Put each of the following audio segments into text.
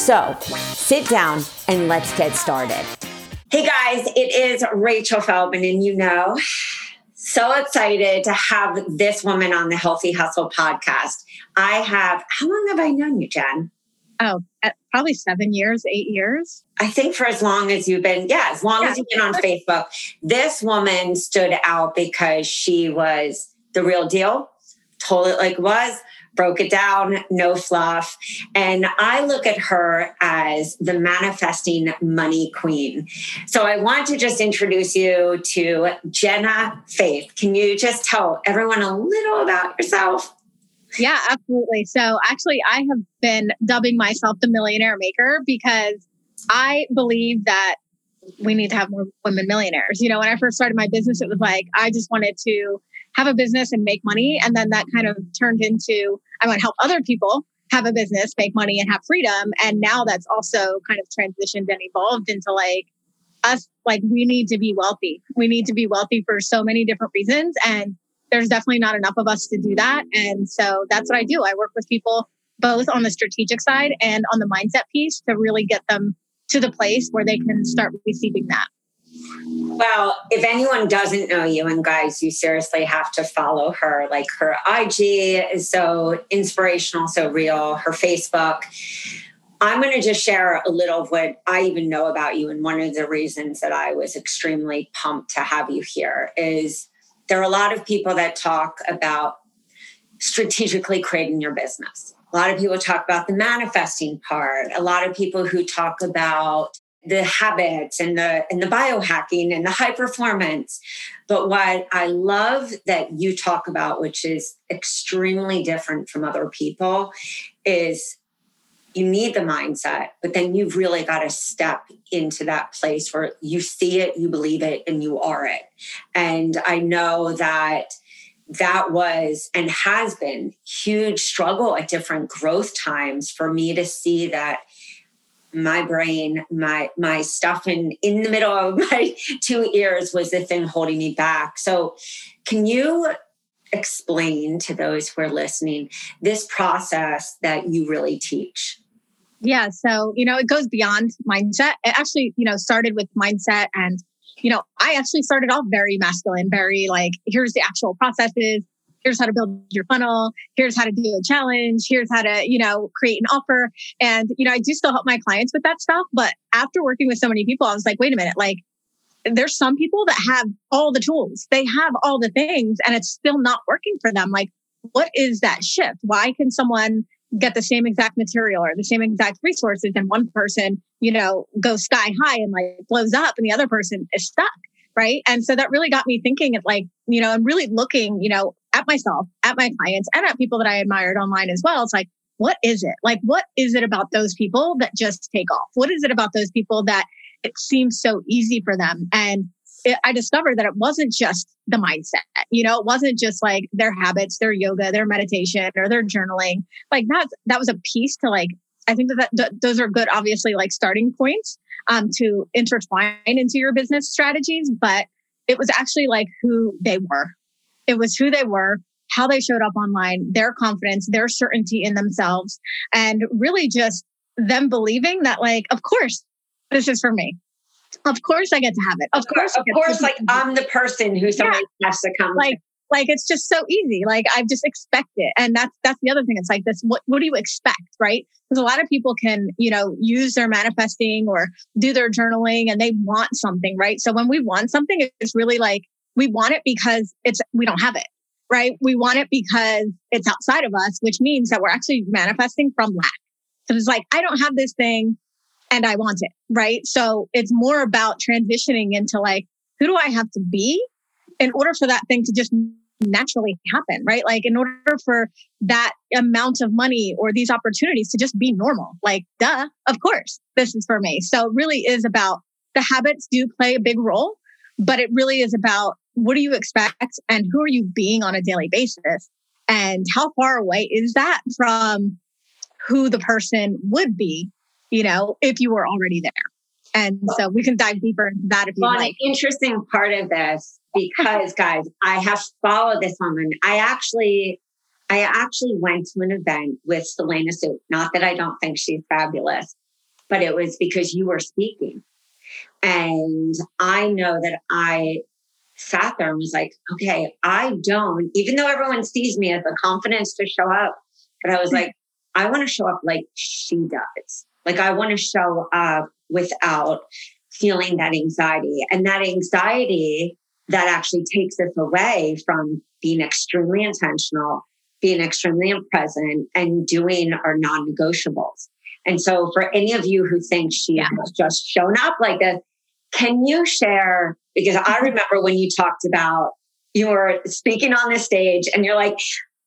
So sit down and let's get started. Hey guys, it is Rachel Feldman, and you know, so excited to have this woman on the Healthy Hustle podcast. I have, how long have I known you, Jen? Oh, uh, probably seven years, eight years. I think for as long as you've been, yeah, as long yeah. as you've been on Facebook. This woman stood out because she was the real deal, told it like it was, broke it down, no fluff. And I look at her as the manifesting money queen. So I want to just introduce you to Jenna Faith. Can you just tell everyone a little about yourself? Yeah, absolutely. So actually, I have been dubbing myself the millionaire maker because I believe that we need to have more women millionaires. You know, when I first started my business, it was like I just wanted to have a business and make money. And then that kind of turned into I want to help other people have a business, make money, and have freedom. And now that's also kind of transitioned and evolved into like us, like we need to be wealthy. We need to be wealthy for so many different reasons. And there's definitely not enough of us to do that. And so that's what I do. I work with people both on the strategic side and on the mindset piece to really get them to the place where they can start receiving that. Well, if anyone doesn't know you, and guys, you seriously have to follow her. Like her IG is so inspirational, so real. Her Facebook. I'm going to just share a little of what I even know about you. And one of the reasons that I was extremely pumped to have you here is there are a lot of people that talk about strategically creating your business. A lot of people talk about the manifesting part. A lot of people who talk about the habits and the and the biohacking and the high performance. But what i love that you talk about which is extremely different from other people is you need the mindset but then you've really got to step into that place where you see it you believe it and you are it. And i know that that was and has been huge struggle at different growth times for me to see that my brain, my my stuff in in the middle of my two ears was the thing holding me back. So, can you explain to those who are listening this process that you really teach? Yeah, so you know, it goes beyond mindset. It actually, you know, started with mindset and you know, I actually started off very masculine, very like, here's the actual processes here's how to build your funnel here's how to do a challenge here's how to you know create an offer. And you know i do still help my clients with that stuff but after working with so many people i was like wait a minute like there's some people that have all the tools. They have all the things and it's still not working for them. Like what is that shift? Why can someone get the same exact material or the same exact resources and one person you know goes sky high and like blows up and the other person is stuck right? And so that really got me thinking of like you know and really looking you know at myself, at my clients, and at people that I admired online as well. It's like, what is it? Like, what is it about those people that just take off? What is it about those people that it seems so easy for them? And it, I discovered that it wasn't just the mindset. You know, it wasn't just like their habits, their yoga, their meditation, or their journaling. Like that, that was a piece to like. I think that, that those are good, obviously, like starting points um, to intertwine into your business strategies. But it was actually like who they were, it was who they were, how they showed up online, their confidence, their certainty in themselves, and really just them believing that, like, of course, this is for me. Of course, I get to have it. Of course, of course, like I'm the person who somebody yeah. has to come. Like Like it's just so easy. Like I just expect it. And that's that's the other thing. It's like this what what do you expect, right? Because a lot of people can, you know, use their manifesting or do their journaling and they want something, right? So when we want something, it's really like we want it because it's we don't have it. Right. We want it because it's outside of us, which means that we're actually manifesting from lack. So it's like, I don't have this thing and I want it. Right. So it's more about transitioning into like, who do I have to be in order for that thing to just naturally happen, right? Like in order for that amount of money or these opportunities to just be normal, like duh, of course, this is for me. So it really is about the habits do play a big role, but it really is about what do you expect and who are you being on a daily basis? And how far away is that from who the person would be, you know, if you were already there? And so we can dive deeper into that if you well, like. An interesting part of this, because guys, I have followed this woman. I actually, I actually went to an event with Selena Soo. Not that I don't think she's fabulous, but it was because you were speaking. And I know that I sat there and was like, okay, I don't, even though everyone sees me as the confidence to show up, but I was hmm. like, I want to show up like she does. Like I want to show up without feeling that anxiety. And that anxiety that actually takes us away from being extremely intentional, being extremely present, and doing our non negotiables. And so, for any of you who think she yeah. has just shown up like this, can you share? Because I mm-hmm. remember when you talked about you were speaking on the stage and you're like,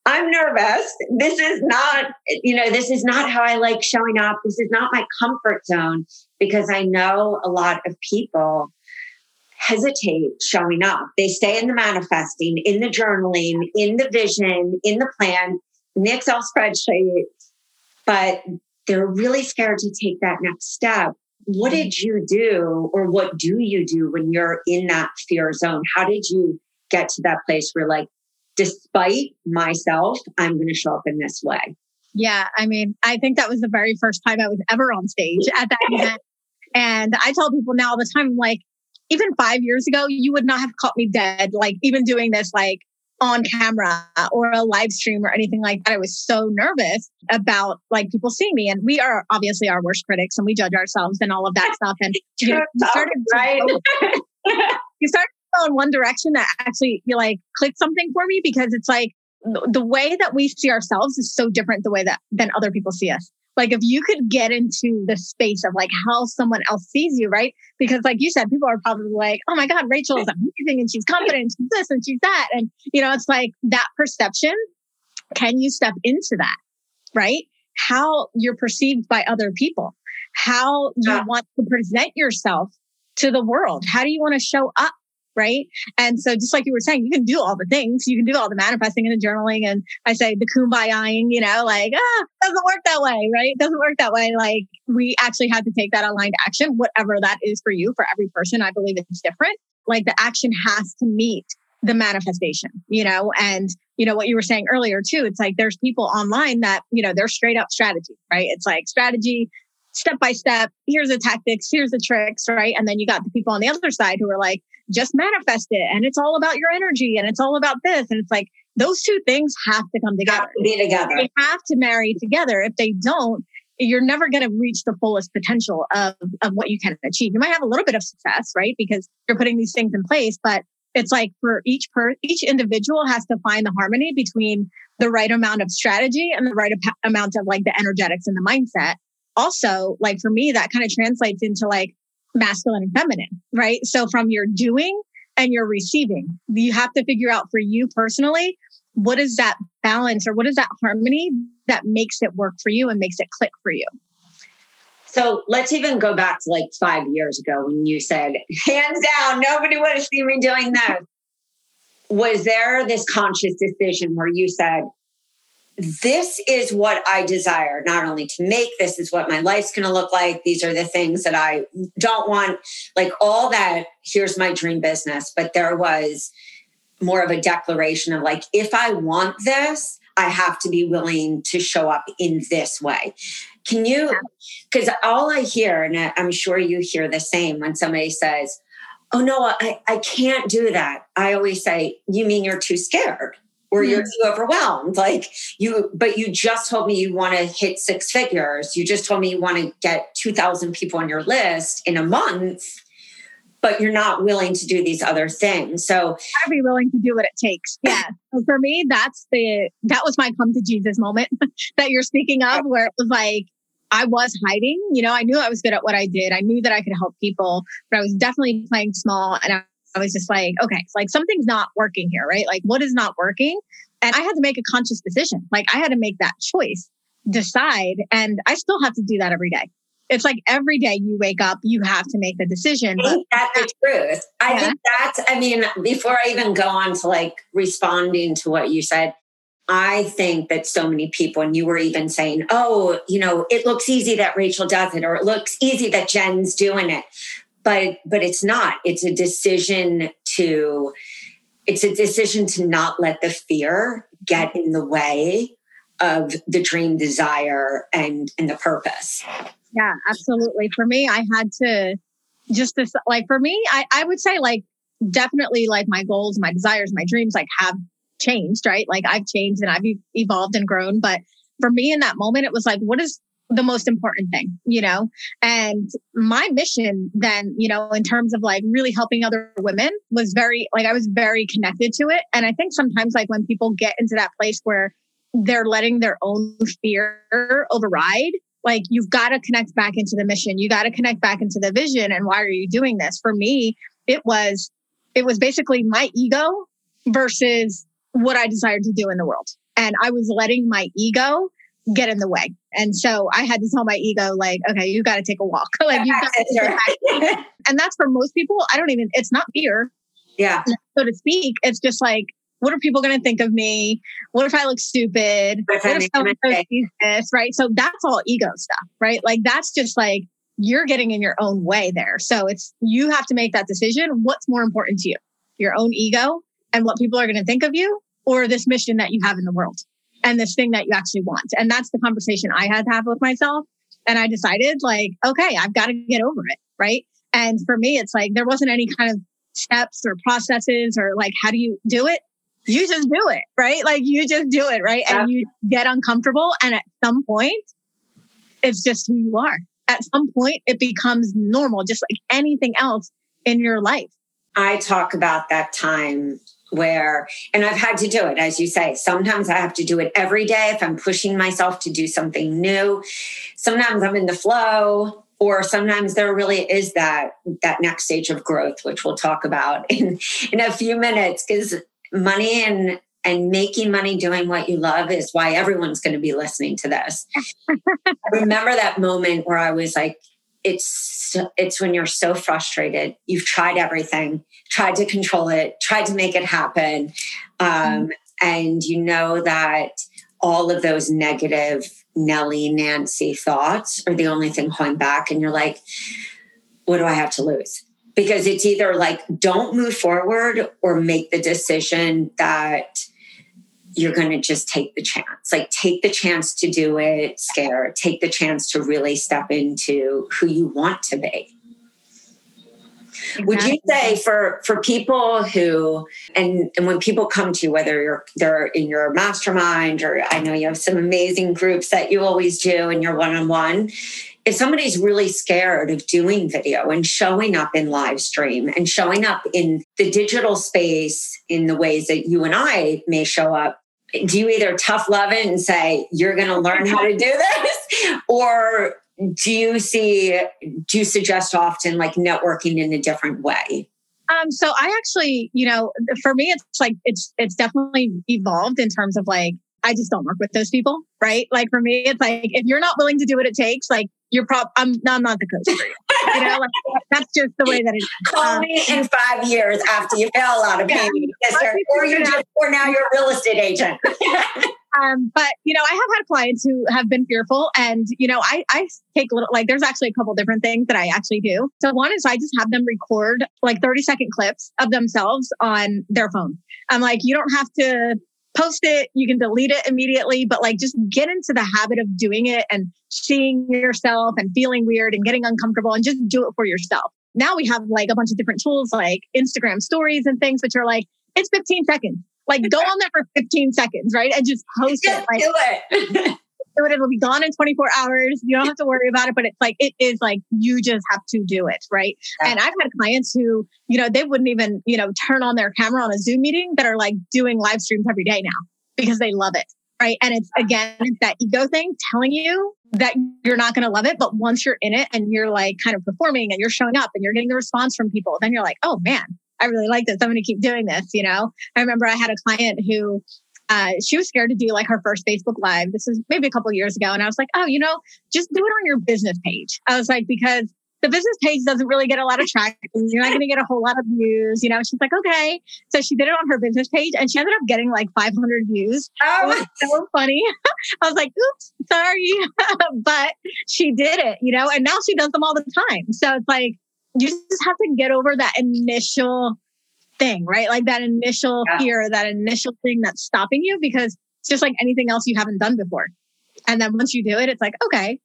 I'm nervous. This is not, you know, this is not how I like showing up. This is not my comfort zone because I know a lot of people hesitate showing up. They stay in the manifesting, in the journaling, in the vision, in the plan, in the Excel spreadsheet, but they're really scared to take that next step. What did you do, or what do you do when you're in that fear zone? How did you get to that place where, like, despite myself, I'm going to show up in this way. Yeah. I mean, I think that was the very first time I was ever on stage at that event. And I tell people now all the time, like, even five years ago, you would not have caught me dead, like, even doing this, like, on camera or a live stream or anything like that. I was so nervous about like people seeing me. And we are obviously our worst critics and we judge ourselves and all of that stuff. And you, know, you started right. you started in one direction that actually you like click something for me because it's like the way that we see ourselves is so different the way that than other people see us. Like if you could get into the space of like how someone else sees you, right? Because like you said, people are probably like, oh my God, Rachel is amazing and she's confident, she's this and she's that. And you know, it's like that perception. Can you step into that? Right? How you're perceived by other people, how you yeah. want to present yourself to the world. How do you want to show up right? And so just like you were saying, you can do all the things. You can do all the manifesting and the journaling. And I say the kumbayaing, you know, like, ah, doesn't work that way, right? It Doesn't work that way. Like we actually had to take that aligned action, whatever that is for you, for every person. I believe it's different. Like the action has to meet the manifestation, you know, and you know what you were saying earlier too. It's like there's people online that, you know, they're straight up strategy, right? It's like strategy, step by step. Here's the tactics, here's the tricks, right? And then you got the people on the other side who are like, just manifest it. And it's all about your energy and it's all about this. And it's like those two things have to come together. To be together. They have to marry together. If they don't, you're never going to reach the fullest potential of, of what you can achieve. You might have a little bit of success, right? Because you're putting these things in place, but it's like for each per each individual has to find the harmony between the right amount of strategy and the right ap- amount of like the energetics and the mindset. Also, like for me, that kind of translates into like masculine and feminine, right? So from your doing and you're receiving, you have to figure out for you personally, what is that balance or what is that harmony that makes it work for you and makes it click for you? So let's even go back to like five years ago when you said, hands down, nobody would have seen me doing that. Was there this conscious decision where you said, this is what I desire, not only to make, this is what my life's going to look like. These are the things that I don't want, like all that. Here's my dream business. But there was more of a declaration of like, if I want this, I have to be willing to show up in this way. Can you? Because all I hear, and I'm sure you hear the same when somebody says, oh no, I, I can't do that. I always say, you mean you're too scared or you're hmm. too overwhelmed. Like you, but you just told me you want to hit six figures. You just told me you want to get 2,000 people on your list in a month but you're not willing to do these other things. So I'd be willing to do what it takes. Yeah. so for me, that's the that was my come to Jesus moment that you're speaking of, where it was like I was hiding. You know, I knew I was good at what I did. I knew that I could help people, but I was definitely playing small. And I, I was just like, okay, like something's not working here, right? Like what is not working? And I had to make a conscious decision. Like I had to make that choice, decide, and I still have to do that every day it's like every day you wake up, you have to make the decision. Ain't that the truth? I yeah. think that's, I mean, before I even go on to like responding to what you said, I think that so many people, and you were even saying, oh, you know, it looks easy that Rachel does it, or it looks easy that Jen's doing it. But but it's not. It's a decision to it's a decision to not let the fear get in the way of the dream desire and and the purpose yeah, absolutely. For me, I had to just this like for me, I, I would say like definitely like my goals, my desires, my dreams like have changed, right? Like I've changed and I've evolved and grown. But for me in that moment, it was like, what is the most important thing, you know? And my mission then, you know, in terms of like really helping other women was very, like, I was very connected to it. And I think sometimes, like, when people get into that place where they're letting their own fear override, like you've got to connect back into the mission you got to connect back into the vision and why are you doing this for me it was it was basically my ego versus what i desired to do in the world and i was letting my ego get in the way and so i had to tell my ego like okay you got to take a walk like you got to and that's for most people i don't even it's not fear yeah so to speak it's just like what are people going to think of me? What if I look stupid? What if someone sees this? Right. So that's all ego stuff, right? Like that's just like you're getting in your own way there. So it's you have to make that decision. What's more important to you? Your own ego and what people are going to think of you, or this mission that you have in the world and this thing that you actually want. And that's the conversation I had to have with myself. And I decided, like, okay, I've got to get over it. Right. And for me, it's like there wasn't any kind of steps or processes or like, how do you do it? you just do it, right? Like you just do it, right? Yeah. And you get uncomfortable. And at some point, it's just who you are. At some point, it becomes normal, just like anything else in your life. I talk about that time where, and I've had to do it, as you say. Sometimes I have to do it every day if I'm pushing myself to do something new. Sometimes I'm in the flow, or sometimes there really is that that next stage of growth, which we'll talk about in in a few minutes. Because money and and making money doing what you love is why everyone's going to be listening to this. I remember that moment where I was like, it's it's when you're so frustrated. You've tried everything, tried to control it, tried to make it happen, um, mm-hmm. and you know that all of those negative Nellie Nancy thoughts are the only thing holding back, and you're like, what do I have to lose? because it's either like don't move forward or make the decision that you're going to just take the chance. Like take the chance to do it scared take the chance to really step into who you want to be. Exactly. Would you say for for people who and and when people come to you, whether you're they're in your mastermind or I know you have some amazing groups that you always do in your one on one, if somebody's really scared of doing video and showing up in live stream and showing up in the digital space in the ways that you and I may show up, do you either tough love it and say, you're going to learn how to do this? Or do you see, do you suggest often like networking in a different way? Um, so I actually, you know, for me, it's like, it's, it's definitely evolved in terms of like, I just don't work with those people, right? Like for me, it's like if you're not willing to do what it takes, like you're prob I'm I'm not the coach for you. You know, like, that's just the way that it is. Call um, me in five years after you fail out of yeah, yes, or you just or now you're a real estate agent. um, but you know, I have had clients who have been fearful, and you know, I I take little like there's actually a couple different things that I actually do. So one is I just have them record like 30 second clips of themselves on their phone. I'm like, you don't have to post it, you can delete it immediately, but like just get into the habit of doing it and seeing yourself and feeling weird and getting uncomfortable and just do it for yourself. now we have like a bunch of different tools like Instagram stories and things, which are like, it's 15 seconds. Like go on there for 15 seconds, right? And just post Just it. Like, do it. do it. It'll be gone in 24 hours. You don't have to worry about it, but it's like, it is like, you just have to do it. Right. Yeah. And I've had clients who, you know, they wouldn't even, you know, turn on their camera on a Zoom meeting that are like doing live streams every day now because they love it. Right. And it's again, it's that ego thing telling you that you're not going to love it. But once you're in it and you're like kind of performing and you're showing up and you're getting the response from people, then you're like, oh man, I really like this. I'm going to keep doing this. You know, I remember I had a client who uh, she was scared to do like her first Facebook Live. This is maybe a couple years ago. And I was like, oh, you know, just do it on your business page. I was like, because the business page doesn't really get a lot of traction. You're not going to get a whole lot of views. You know, she's like, okay. So she did it on her business page and she ended up getting like 500 views. Oh, it Oh, was so funny. I was like, oops, sorry. but she did it, you know, and now she does them all the time. So it's like, you just have to get over that initial thing, right? Like that initial Yeah. fear, that initial thing that's stopping you because it's just like anything else you haven't done before. And then once you do it, it's like, okay,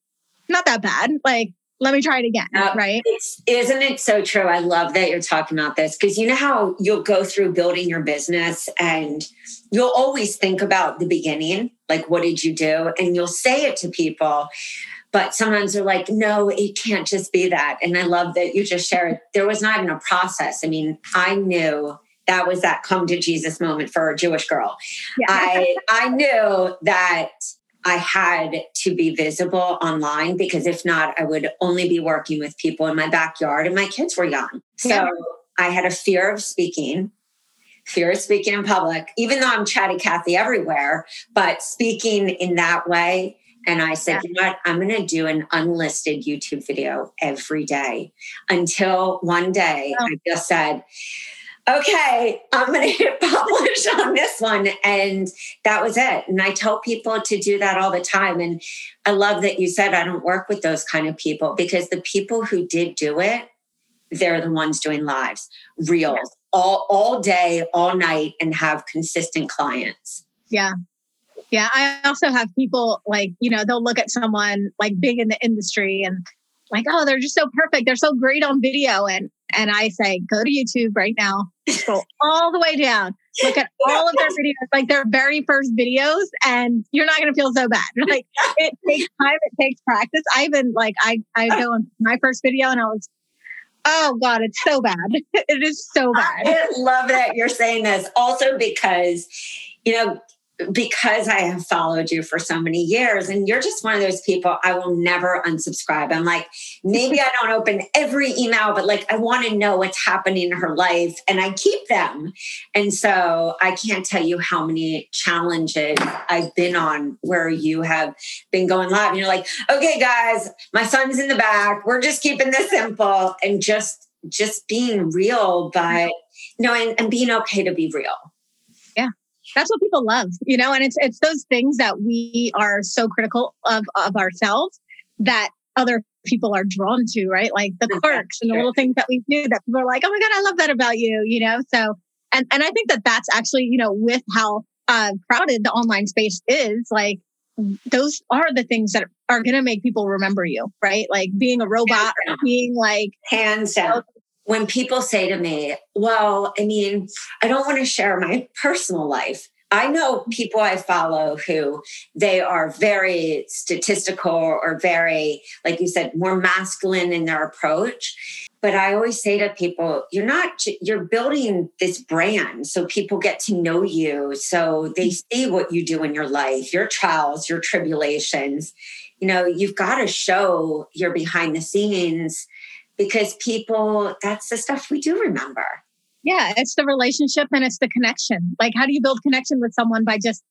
not that bad. Like, let me try it again, Yeah. right? It's, isn't it so true? I love that you're talking about this because you know how you'll go through building your business and you'll always think about the beginning, like what did you do? And you'll say it to people, but sometimes they're like, no, it can't just be that. And I love that you just shared there was not even a process. I mean, I knew that was that come to Jesus moment for a Jewish girl. Yeah. I I knew that I had to be visible online because if not, I would only be working with people in my backyard and my kids were young. So Yeah. I had a fear of speaking, fear of speaking in public, even though I'm chatty Cathy everywhere, but speaking in that way. And I said, Yeah. you know what? I'm going to do an unlisted YouTube video every day until one day Oh. I just said, okay, I'm going to hit publish on this one. And that was it. And I tell people to do that all the time. And I love that you said I don't work with those kind of people because the people who did do it, they're the ones doing lives, reels, all, all day, all night, and have consistent clients. Yeah. Yeah. I also have people like, you know, they'll look at someone like big in the industry and like, oh, they're just so perfect. They're so great on video. And and I say, go to YouTube right now, scroll all the way down, look at all of their videos, like their very first videos, and you're not gonna feel so bad. Like it takes time, it takes practice. I even like I I go on my first video and I was, oh God, it's so bad. it is so bad. I love that you're saying this. Also, because, you know, because I have followed you for so many years, and you're just one of those people I will never unsubscribe. I'm like, maybe I don't open every email, but like I want to know what's happening in her life and I keep them. And so I can't tell you how many challenges I've been on where you have been going live. And you're like, okay, guys, my son's in the back. We're just keeping this simple and just just being real, but you know, and, and being okay to be real. That's what people love you know and it's it's those things that we are so critical of of ourselves that other people are drawn to right? Like the quirks and the little things that we do that people are like oh my god i love that about you you know? So and and i think that that's actually you know with how uh crowded the online space is like those are the things that are going to make people remember you right? Like being a robot or being like Hands down. When people say to me, well, I mean, I don't want to share my personal life. I know people I follow who they are very statistical or very, like you said, more masculine in their approach. But I always say to people, you're not, you're building this brand so people get to know you. So they see what you do in your life, your trials, your tribulations. You know, you've got to show your behind the scenes because people, that's the stuff we do remember. Yeah, it's the relationship and it's the connection. Like, how do you build connection with someone by just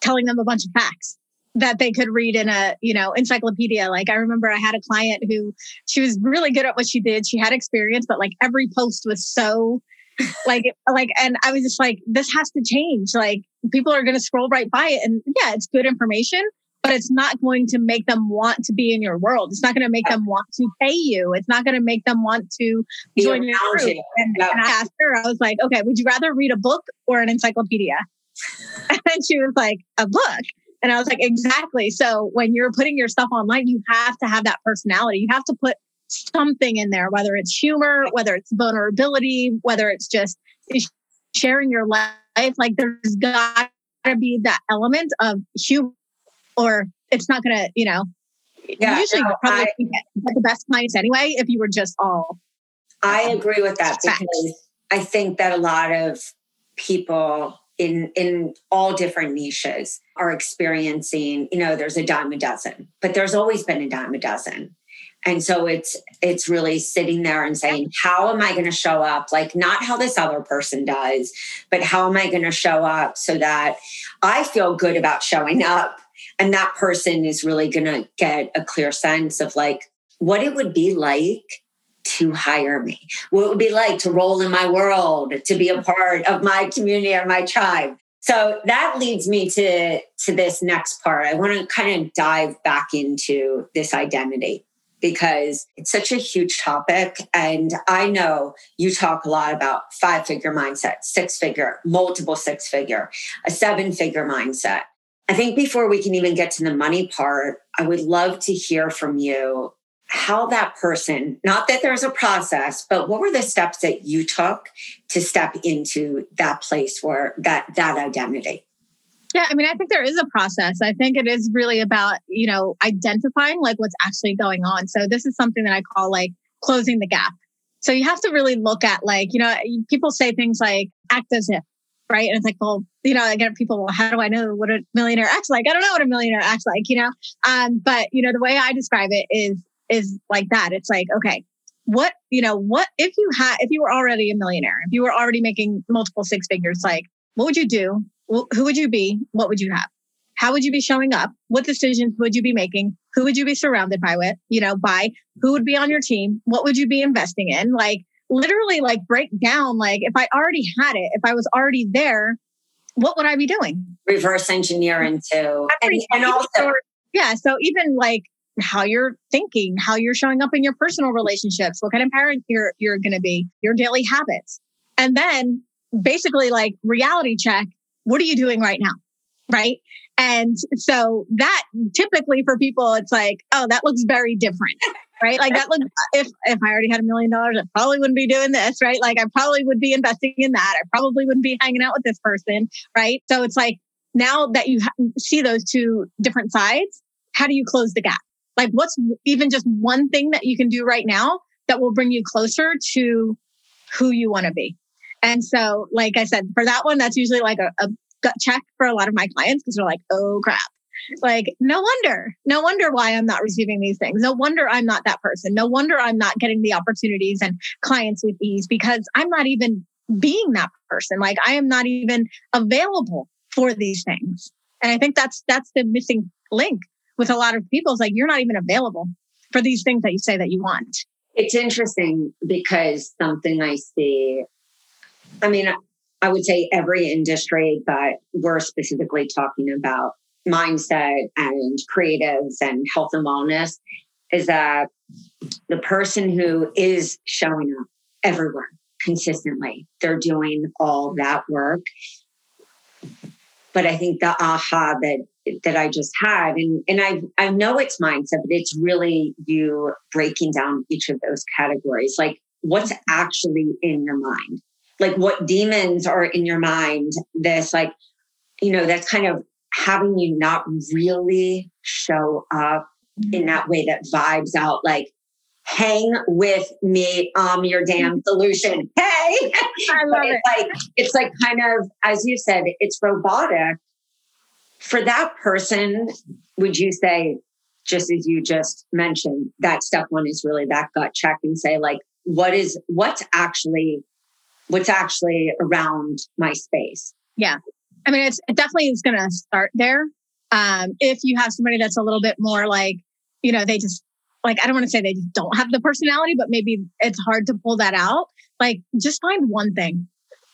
telling them a bunch of facts that they could read in a, you know, encyclopedia? Like, I remember I had a client who she was really good at what she did. She had experience, but like every post was so like like and I was just like, this has to change. Like people are gonna scroll right by it. And yeah, it's good information, but it's not going to make them want to be in your world. It's not going to make them want to pay you. It's not going to make them want to Be join your group. And, Yeah. and I asked her, I was like, okay, would you rather read a book or an encyclopedia? And she was like, a book. And I was like, exactly. So when you're putting your stuff online, you have to have that personality. You have to put something in there, whether it's humor, whether it's vulnerability, whether it's just sharing your life. Like there's got to be that element of humor, or it's not going to, you know, yeah, usually no, probably I, get the best clients anyway if you were just all. I um, agree with that because I think that a lot of people in in all different niches are experiencing you know there's a dime a dozen but there's always been a dime a dozen. And so it's it's really sitting there and saying how am i going to show up? Like not how this other person does but how am i going to show up so that i feel good about showing up and that person is really going to get a clear sense of like what it would be like to hire me, what it would be like to roll in my world, to be a part of my community or my tribe. So that leads me to, to this next part. I want to kind of dive back into this identity because it's such a huge topic. And I know you talk a lot about five figure mindset, six figure, multiple six figure, a seven figure mindset. I think before we can even get to the money part, I would love to hear from you how that person, not that there's a process, but what were the steps that you took to step into that place where that that identity? Yeah, I mean, I think there is a process. I think it is really about, you know, identifying like what's actually going on. So this is something that I call like closing the gap. So you have to really look at like, you know, people say things like act as if, right? And it's like, well, you know, again, people, well, how do I know what a millionaire acts like? I don't know what a millionaire acts like, you know? Um, but you know, the way I describe it is is like that. It's like, okay, what, you know, what if you had, if you were already a millionaire, if you were already making multiple six figures, like, what would you do? Who would you be? What would you have? How would you be showing up? What decisions would you be making? Who would you be surrounded by with, you know, by who would be on your team? What would you be investing in? Like literally like break down, like if I already had it, if I was already there, what would I be doing? Reverse engineer into and, and also yeah. So even like how you're thinking, how you're showing up in your personal relationships, what kind of parent you're you're going to be, your daily habits. And then basically like reality check, what are you doing right now? Right? And so that typically for people it's like, oh, that looks very different. Right? Like that looks if if I already had a million dollars, I probably wouldn't be doing this, right? Like I probably would be investing in that. I probably wouldn't be hanging out with this person, right? So it's like now that you ha- see those two different sides, how do you close the gap? Like, what's even just one thing that you can do right now that will bring you closer to who you want to be? And so, like I said, for that one, that's usually like a, a gut check for a lot of my clients because they're like, oh crap. Like, no wonder, no wonder why I'm not receiving these things. No wonder I'm not that person. No wonder I'm not getting the opportunities and clients with ease because I'm not even being that person. Like, I am not even available for these things. And I think that's that's the missing link with a lot of people is like you're not even available for these things that you say that you want. It's interesting because something I see, I mean, I would say every industry, but we're specifically talking about mindset and creatives and health and wellness, is that the person who is showing up everywhere consistently, they're doing all that work. But I think the aha that that I just had. And and I I know it's mindset, but it's really you breaking down each of those categories. Like what's actually in your mind? Like what demons are in your mind? This like, you know, that's kind of having you not really show up in mm-hmm. that way that vibes out like hang with me i'm your damn mm-hmm. solution hey? I love it. like it's like kind of as you said it's robotic. For that person, would you say, just as you just mentioned, that step one is really that gut check and say, like, what is what's actually what's actually around my space? Yeah. I mean, it's it definitely is gonna start there. Um, if you have somebody that's a little bit more like, you know, they just like I don't want to say they just don't have the personality, but maybe it's hard to pull that out. Like, just find one thing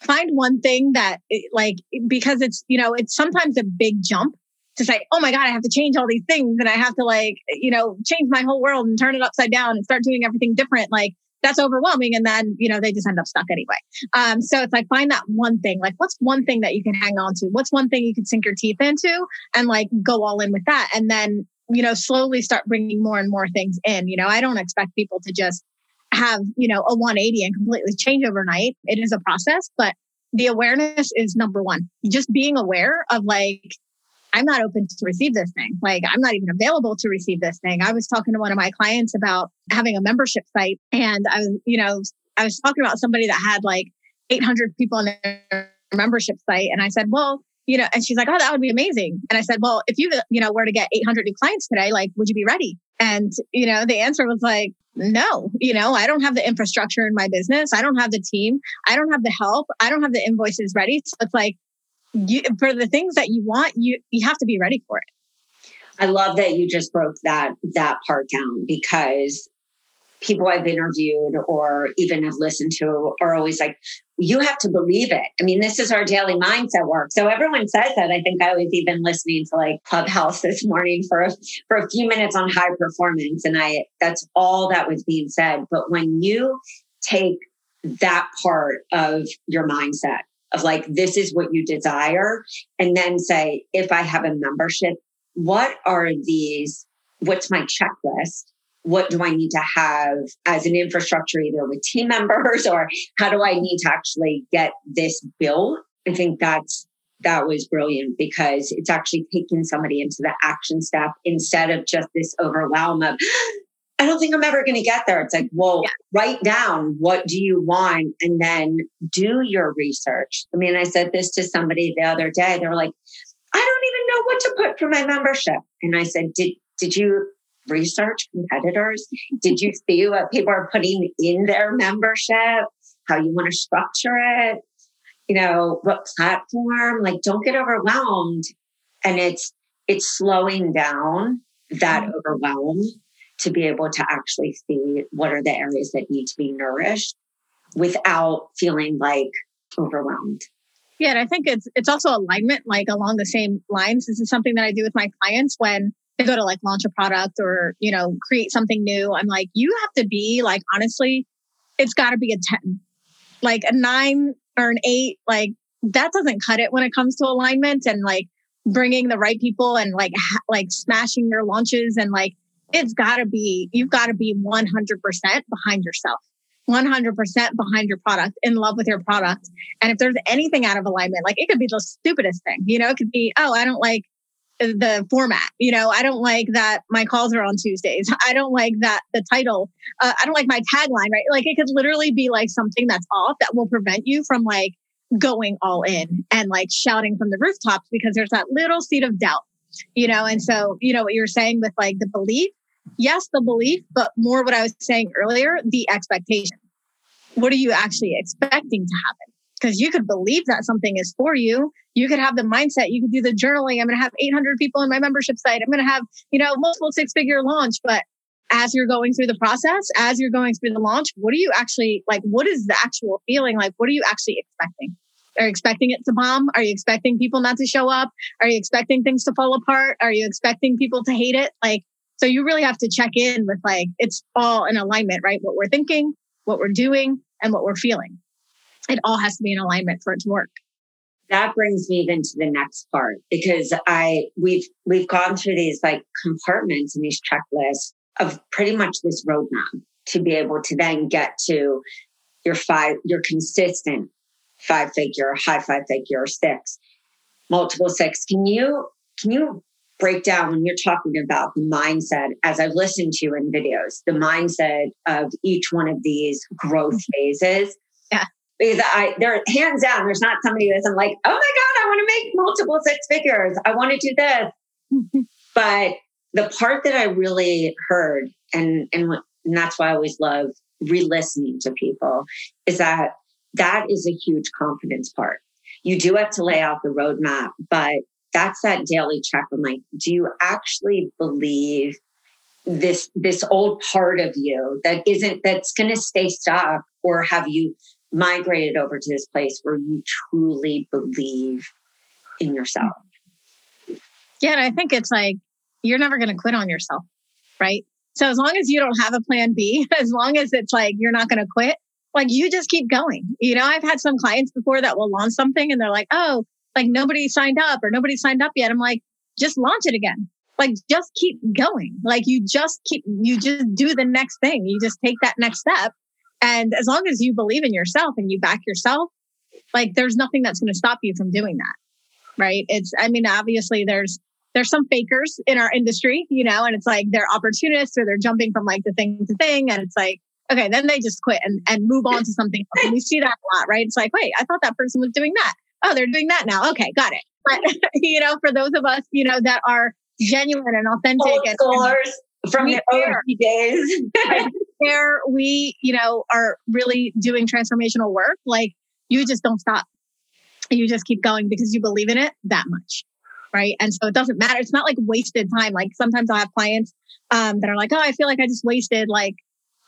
find one thing that like because it's you know it's sometimes a big jump to say oh my god i have to change all these things and i have to like you know change my whole world and turn it upside down and start doing everything different like that's overwhelming and then you know they just end up stuck anyway um, so it's like find that one thing like what's one thing that you can hang on to what's one thing you can sink your teeth into and like go all in with that and then you know, slowly start bringing more and more things in. You know, I don't expect people to just have, you know, a 180 and completely change overnight. It is a process, but the awareness is number one. Just being aware of like, I'm not open to receive this thing. Like, I'm not even available to receive this thing. I was talking to one of my clients about having a membership site, and I was, you know, I was talking about somebody that had like 800 people on their membership site. And I said, well, you know, and she's like, oh, that would be amazing. And I said, well, if you, you know, were to get 800 new clients today, like, would you be ready? And, you know, the answer was like, no, you know, I don't have the infrastructure in my business. I don't have the team. I don't have the help. I don't have the invoices ready. So it's like, you, for the things that you want, you, you have to be ready for it. I love that you just broke that, that part down because people I've interviewed or even have listened to are always like, you have to believe it. I mean, this is our daily mindset work. So everyone says that. I think I was even listening to like Clubhouse this morning for a, for a few minutes on high performance. And I, that's all that was being said. But when you take that part of your mindset of like, this is what you desire, and then say, if I have a membership, what are these? What's my checklist? what do I need to have as an infrastructure, either with team members or how do I need to actually get this built? I think that's that was brilliant because it's actually taking somebody into the action step instead of just this overwhelm of I don't think I'm ever going to get there. It's like, well, yeah. write down what do you want and then do your research. I mean, I said this to somebody the other day. They were like, I don't even know what to put for my membership. And I said, did, did you research competitors? Did you see what people are putting in their membership? How you want to structure it? You know, what platform? Like, don't get overwhelmed. And it's it's slowing down that mm-hmm. overwhelm to be able to actually see what are the areas that need to be nourished without feeling like overwhelmed. Yeah, and I think it's it's also alignment, like along the same lines. This is something that I do with my clients when they go to like launch a product or, you know, create something new, I'm like, you have to be like, honestly, it's got to be a 10. Like a nine or an eight, like that doesn't cut it when it comes to alignment and like bringing the right people and like, ha- like smashing your launches and like, it's got to be, you've got to be 100% behind yourself. 100% behind your product, in love with your product. And if there's anything out of alignment, like it could be the stupidest thing, you know, it could be, oh, I don't like the format. You know, I don't like that my calls are on Tuesdays. I don't like that the title, uh, I don't like my tagline, right? Like it could literally be like something that's off that will prevent you from like going all in and like shouting from the rooftops because there's that little seed of doubt, you know? And so, you know, what you're saying with like the belief, yes, the belief, but more what I was saying earlier, the expectation. What are you actually expecting to happen? because you could believe that something is for you. You could have the mindset, you could do the journaling. I'm going to have 800 people in my membership site. I'm going to have, you know, multiple six figure launch. But as you're going through the process, as you're going through the launch, what are you actually like? What is the actual feeling like? What are you actually expecting? Are you expecting it to bomb? Are you expecting people not to show up? Are you expecting things to fall apart? Are you expecting people to hate it? Like, so you really have to check in with like, it's all in alignment, right? What we're thinking, what we're doing, and what we're feeling. It all has to be in alignment for it to work. That brings me even to the next part because i we've we've gone through these like compartments and these checklists of pretty much this roadmap to be able to then get to your five your consistent five figure high five figure six multiple six. Can you can you break down when you're talking about the mindset as i've listened to in videos the mindset of each one of these growth mm-hmm. phases yeah because I there hands down, there's not somebody that's I'm like, oh my God, I want to make multiple six figures. I want to do this. Mm-hmm. but the part that I really heard, and, and and that's why I always love re-listening to people, is that that is a huge confidence part. You do have to lay out the roadmap, but that's that daily check. I'm like, do you actually believe this this old part of you that isn't that's going to stay stuck, or have you migrated over to this place where you truly believe in yourself. Yeah, and I think it's like you're never going to quit on yourself, right? So as long as you don't have a plan B, as long as it's like you're not going to quit, like you just keep going. You know, I've had some clients before that will launch something and they're like, "Oh, like nobody signed up or nobody signed up yet." I'm like, "Just launch it again." like just keep going. Like you just keep, you just do the next thing. You just take that next step. And as long as you believe in yourself and you back yourself, like there's nothing that's going to stop you from doing that. Right. It's, I mean, obviously there's, there's some fakers in our industry, you know, and it's like they're opportunists or they're jumping from like the thing to thing. And it's like, okay, then they just quit and, and move on to something. And we see that a lot, right? It's like, wait, I thought that person was doing that. Oh, they're doing that now. Okay, got it. But, you know, for those of us, you know, that are genuine and authentic Old and schoolers from the OG days. where we, you know, are really doing transformational work, like you just don't stop. You just keep going because you believe in it that much. Right. And so it doesn't matter. It's not like wasted time. Like sometimes I'll have clients um, that are like, oh, I feel like I just wasted like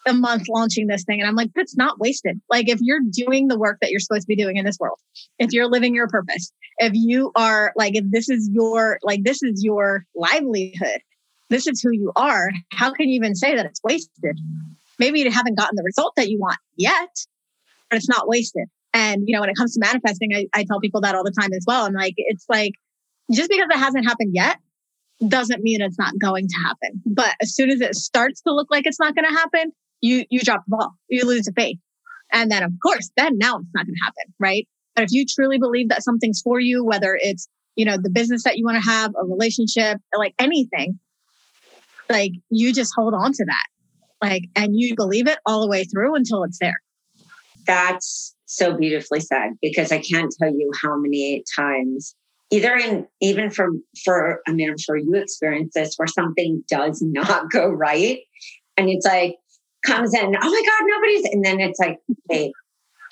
a month launching this thing. And I'm like, that's not wasted. Like if you're doing the work that you're supposed to be doing in this world, if you're living your purpose, if you are like, if this is your, like, this is your livelihood, this is who you are, how can you even say that it's wasted? Maybe you haven't gotten the result that you want yet, but it's not wasted. And, you know, when it comes to manifesting, I, I tell people that all the time as well. I'm like, it's like, just because it hasn't happened yet doesn't mean it's not going to happen. But as soon as it starts to look like it's not going to happen, you you drop the ball, you lose the faith. And then of course, then now it's not to happen, right? But if you truly believe that something's for you, whether it's, you know, the business that you want to have, a relationship, like anything, like you just hold on to that. Like and you believe it all the way through until it's there. That's so beautifully said because I can't tell you how many times either in even for for I mean I'm sure you experience this where something does not go right and it's like comes in, oh my God, nobody's, and then it's like, wait,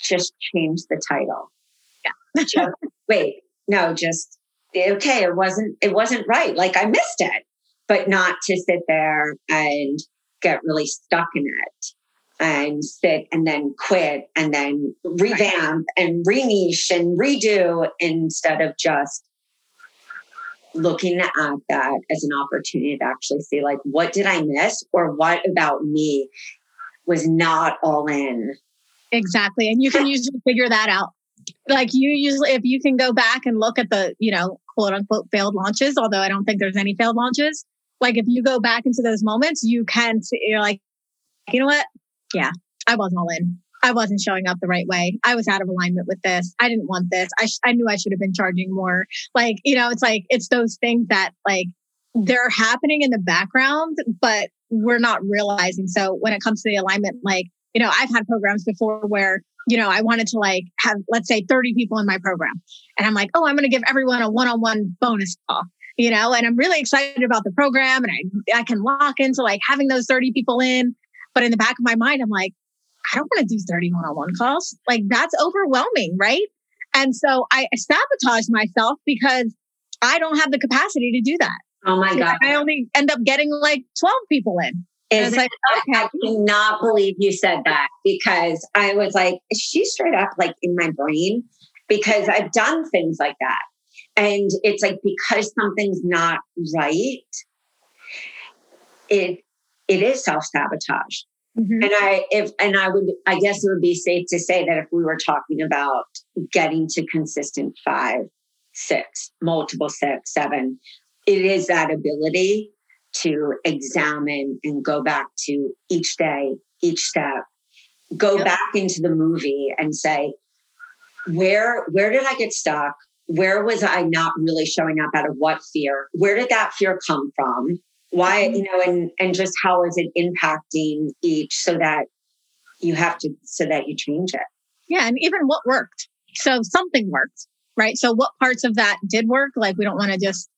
just change the title. Yeah. just, wait, no, just, okay, it wasn't, it wasn't right. Like I missed it, but not to sit there and get really stuck in it and sit and then quit and then revamp and re-niche and redo instead of just looking at that as an opportunity to actually see like what did i miss or what about me was not all in. Exactly. And you can usually figure that out. Like you usually, if you can go back and look at the, you know, quote unquote failed launches, although I don't think there's any failed launches. Like if you go back into those moments, you can see, you're like, you know what? Yeah, I wasn't all in. I wasn't showing up the right way. I was out of alignment with this. I didn't want this. I, sh- I knew I should have been charging more. Like, you know, it's like, it's those things that like they're happening in the background, but we're not realizing. So when it comes to the alignment, like, you know, I've had programs before where, you know, I wanted to like have, let's say 30 people in my program. And I'm like, oh, I'm going to give everyone a one on one bonus call, you know, and I'm really excited about the program and I, I can lock into like having those 30 people in. But in the back of my mind, I'm like, I don't want to do 30 one on one calls. Like that's overwhelming, right? And so I sabotage myself because I don't have the capacity to do that. Oh my God. I only end up getting like 12 people in. Is like, okay. I cannot believe you said that because I was like, she's straight up like in my brain because I've done things like that. And it's like because something's not right, it it is self-sabotage. Mm-hmm. And I if and I would I guess it would be safe to say that if we were talking about getting to consistent five, six, multiple six, seven, it is that ability to examine and go back to each day, each step, go yep. back into the movie and say, where where did I get stuck? Where was I not really showing up out of what fear? Where did that fear come from? Why, mm-hmm. you know, and and just how is it impacting each so that you have to so that you change it. Yeah, and even what worked. So something worked, right? So what parts of that did work? Like we don't want to just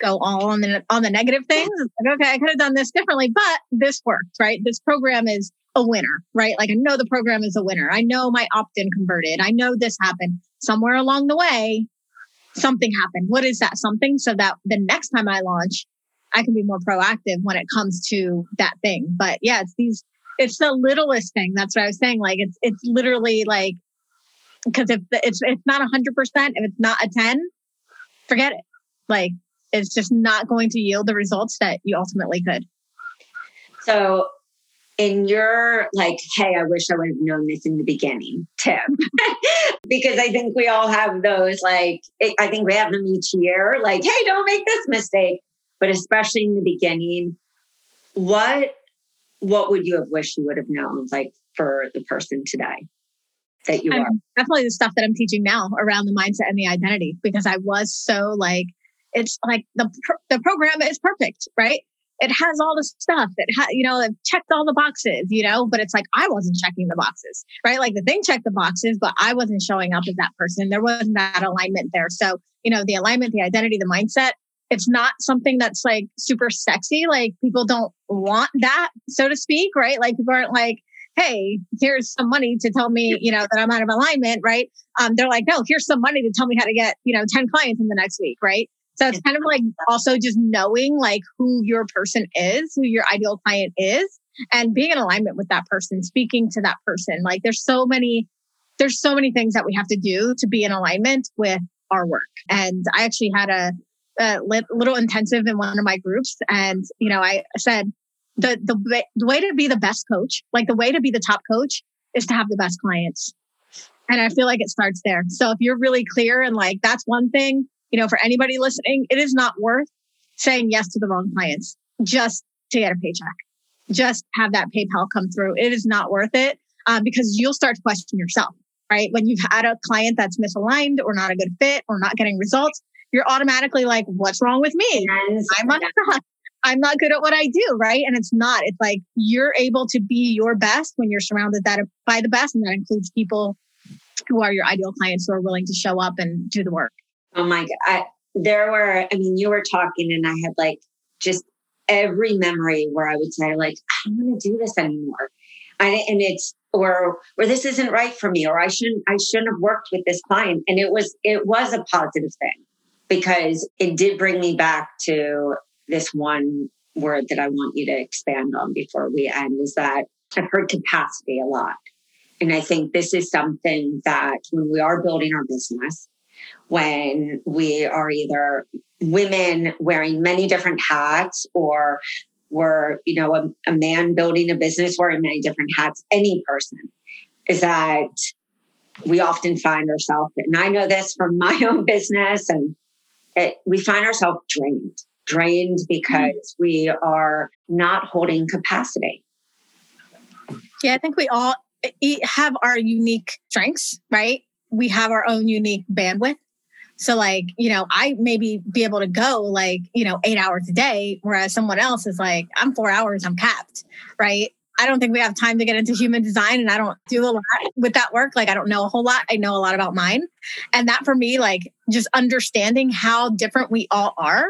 go all on the on the negative things. It's like, okay, I could have done this differently, but this worked, right? This program is a winner, right? Like I know the program is a winner. I know my opt-in converted. I know this happened. Somewhere along the way, something happened. What is that something? So that the next time I launch, I can be more proactive when it comes to that thing. But yeah, it's these it's the littlest thing. That's what I was saying. Like it's it's literally like because if it's it's not a hundred percent, if it's not a 10, forget it. Like it's just not going to yield the results that you ultimately could. So, in your like, hey, I wish I would have known this in the beginning tip, because I think we all have those. Like, I think we have them each year. Like, hey, don't make this mistake. but especially in the beginning, what what would you have wished you would have known like for the person today that you I'm are? Definitely the stuff that I'm teaching now around the mindset and the identity because I was so like it's like the the program is perfect, right? It has all the stuff. It ha- you know, it checked all the boxes, you know, but it's like I wasn't checking the boxes, right? Like the thing checked the boxes, but I wasn't showing up as that person. There wasn't that alignment there. So, you know, the alignment, the identity, the mindset, it's not something that's like super sexy. Like people don't want that, so to speak, right? Like people aren't like, hey, here's some money to tell me, you know, that I'm out of alignment, right? Um, they're like, no, here's some money to tell me how to get, you know, 10 clients in the next week, right? So it's kind of like also just knowing like who your person is, who your ideal client is, and being in alignment with that person, speaking to that person. Like there's so many, there's so many things that we have to do to be in alignment with our work. And I actually had a, a little intensive in one of my groups, and you know, I said the the the way to be the best coach, like the way to be the top coach, is to have the best clients. And I feel like it starts there. So if you're really clear and like that's one thing, you know, for anybody listening, it is not worth saying yes to the wrong clients just to get a paycheck. Just have that PayPal come through. It is not worth it um, because you'll start to question yourself, right? When you've had a client that's misaligned or not a good fit or not getting results, you're automatically like, what's wrong with me? I'm not, I'm not good at what I do, right? And it's not. It's like you're able to be your best when you're surrounded that by the best, and that includes people who are your ideal clients who are willing to show up and do the work. Oh my God. I, there were, I mean, you were talking and I had like just every memory where I would say, like, I don't want to do this anymore. I, and it's, or, or this isn't right for me, or I shouldn't, I shouldn't have worked with this client. And it was, it was a positive thing because it did bring me back to this one word that I want you to expand on before we end is that I've heard capacity a lot. And I think this is something that when we are building our business, when we are either women wearing many different hats or we're, you know, a, a man building a business wearing many different hats, any person, is that we often find ourselves, and I know this from my own business, and it, we find ourselves drained, drained because we are not holding capacity. Yeah, I think we all have our unique strengths, right? We have our own unique bandwidth. So like, you know, I maybe be able to go like, you know, eight hours a day, whereas someone else is like, I'm four hours, I'm capped, right? I don't think we have time to get into human design and I don't do a lot with that work. Like I don't know a whole lot. I know a lot about mine. And that for me, like just understanding how different we all are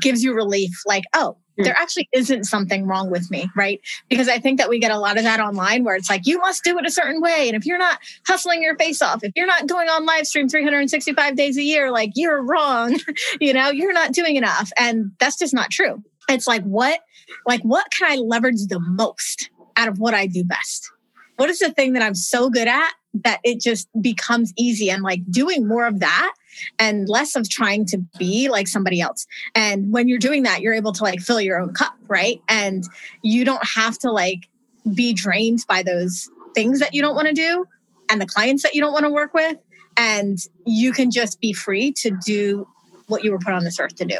gives you relief. Like, oh. Hmm. there actually isn't something wrong with me, right? Because I think that we get a lot of that online where it's like, you must do it a certain way. And if you're not hustling your face off, if you're not going on live stream 365 days a year, like you're wrong, you know, you're not doing enough. And that's just not true. It's like, what, like, what can I leverage the most out of what I do best? What is the thing that I'm so good at that it just becomes easy and like doing more of that and less of trying to be like somebody else. And when you're doing that, you're able to like fill your own cup, right? And you don't have to like be drained by those things that you don't want to do and the clients that you don't want to work with. And you can just be free to do what you were put on this earth to do.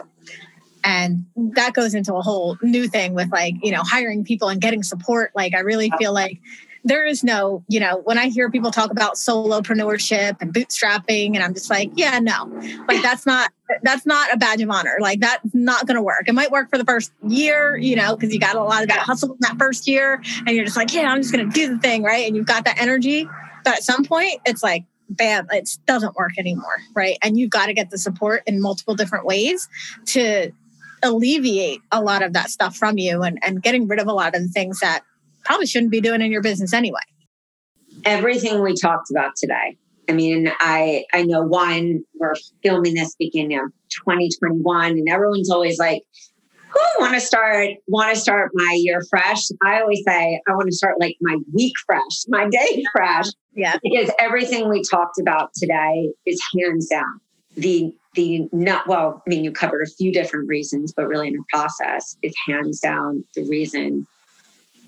And that goes into a whole new thing with like, you know, hiring people and getting support. Like, I really feel like there is no, you know, when I hear people talk about solopreneurship and bootstrapping, and I'm just like, yeah, no, like that's not that's not a badge of honor. Like that's not going to work. It might work for the first year, you know, because you got a lot of that hustle in that first year, and you're just like, yeah, I'm just going to do the thing, right? And you've got that energy, but at some point, it's like, bam, it doesn't work anymore, right? And you've got to get the support in multiple different ways to alleviate a lot of that stuff from you and, and getting rid of a lot of the things that probably shouldn't be doing in your business anyway. Everything we talked about today. I mean, I I know one, we're filming this beginning of 2021, and everyone's always like, who want to start want to start my year fresh? I always say I want to start like my week fresh, my day fresh. Yeah. Because everything we talked about today is hands down the the not well, I mean, you covered a few different reasons, but really in the process is hands down the reason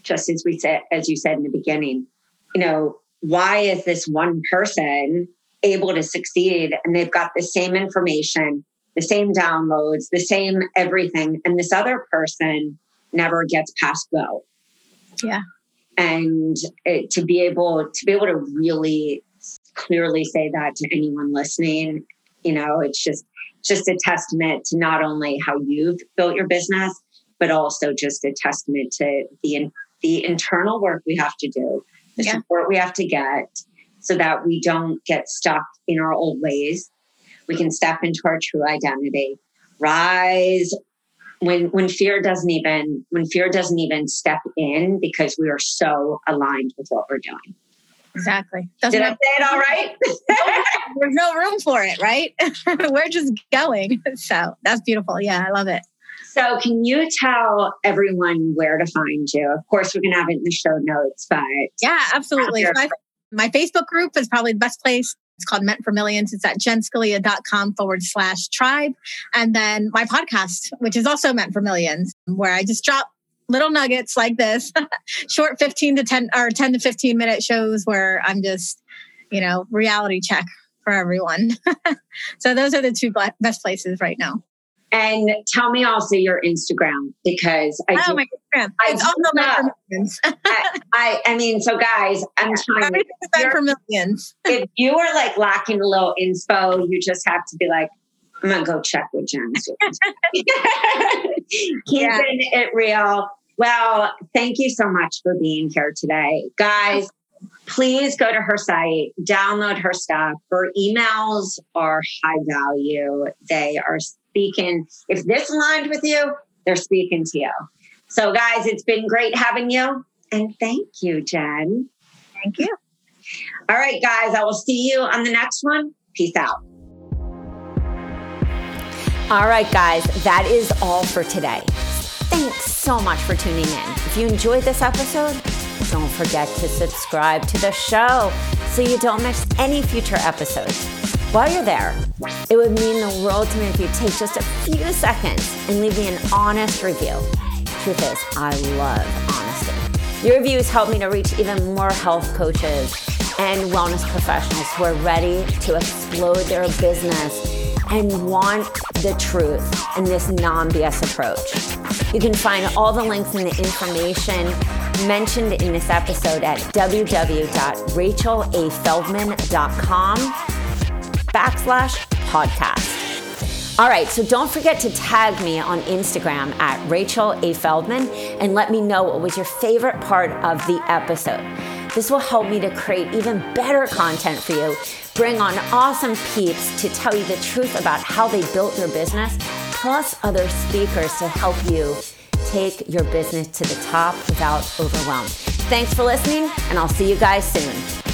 just as we said, as you said in the beginning, you know, why is this one person able to succeed and they've got the same information the same downloads, the same everything. And this other person never gets past go. Yeah. And it, to be able to be able to really clearly say that to anyone listening, you know, it's just just a testament to not only how you've built your business, but also just a testament to the the internal work we have to do, the yeah. support we have to get, so that we don't get stuck in our old ways. We can step into our true identity, rise when when fear doesn't even when fear doesn't even step in because we are so aligned with what we're doing. Exactly. Doesn't Did I say it all right? There's no room for it, right? we're just going. So that's beautiful. Yeah, I love it. So, can you tell everyone where to find you? Of course, we're going to have it in the show notes, but yeah, absolutely. My, my Facebook group is probably the best place. It's called Meant for Millions. It's at jenscalia.com forward slash tribe. And then my podcast, which is also Meant for Millions, where I just drop little nuggets like this, short 15 to 10 or 10 to 15 minute shows where I'm just, you know, reality check for everyone. so those are the two best places right now. And tell me also your Instagram because I oh do, my Instagram. I it's also meant for millions. I, I, I mean, so guys, I'm trying. to for millions. if you are like lacking a little info, you just have to be like, I'm gonna go check with Jen. Keeping yeah. it real. Well, thank you so much for being here today, guys please go to her site, download her stuff. Her emails are high value. They are speaking. If this aligned with you, they're speaking to you. So, guys, it's been great having you. And thank you, Jen. Thank you. All right, guys, I will see you on the next one. Peace out. All right, guys, that is all for today. Thanks so much for tuning in. If you enjoyed this episode, don't forget to subscribe to the show so you don't miss any future episodes. While you're there, it would mean the world to me if you take just a few seconds and leave me an honest review. Truth is, I love honesty. Your reviews help me to reach even more health coaches and wellness professionals who are ready to explode their business and want the truth in this non BS approach. You can find all the links and the information mentioned in this episode at www.rachelafeldman.com backslash podcast. All right, so don't forget to tag me on Instagram at Rachel A. Feldman and let me know what was your favorite part of the episode. This will help me to create even better content for you, bring on awesome peeps to tell you the truth about how they built their business, plus other speakers to help you take your business to the top without overwhelm. Thanks for listening, and I'll see you guys soon.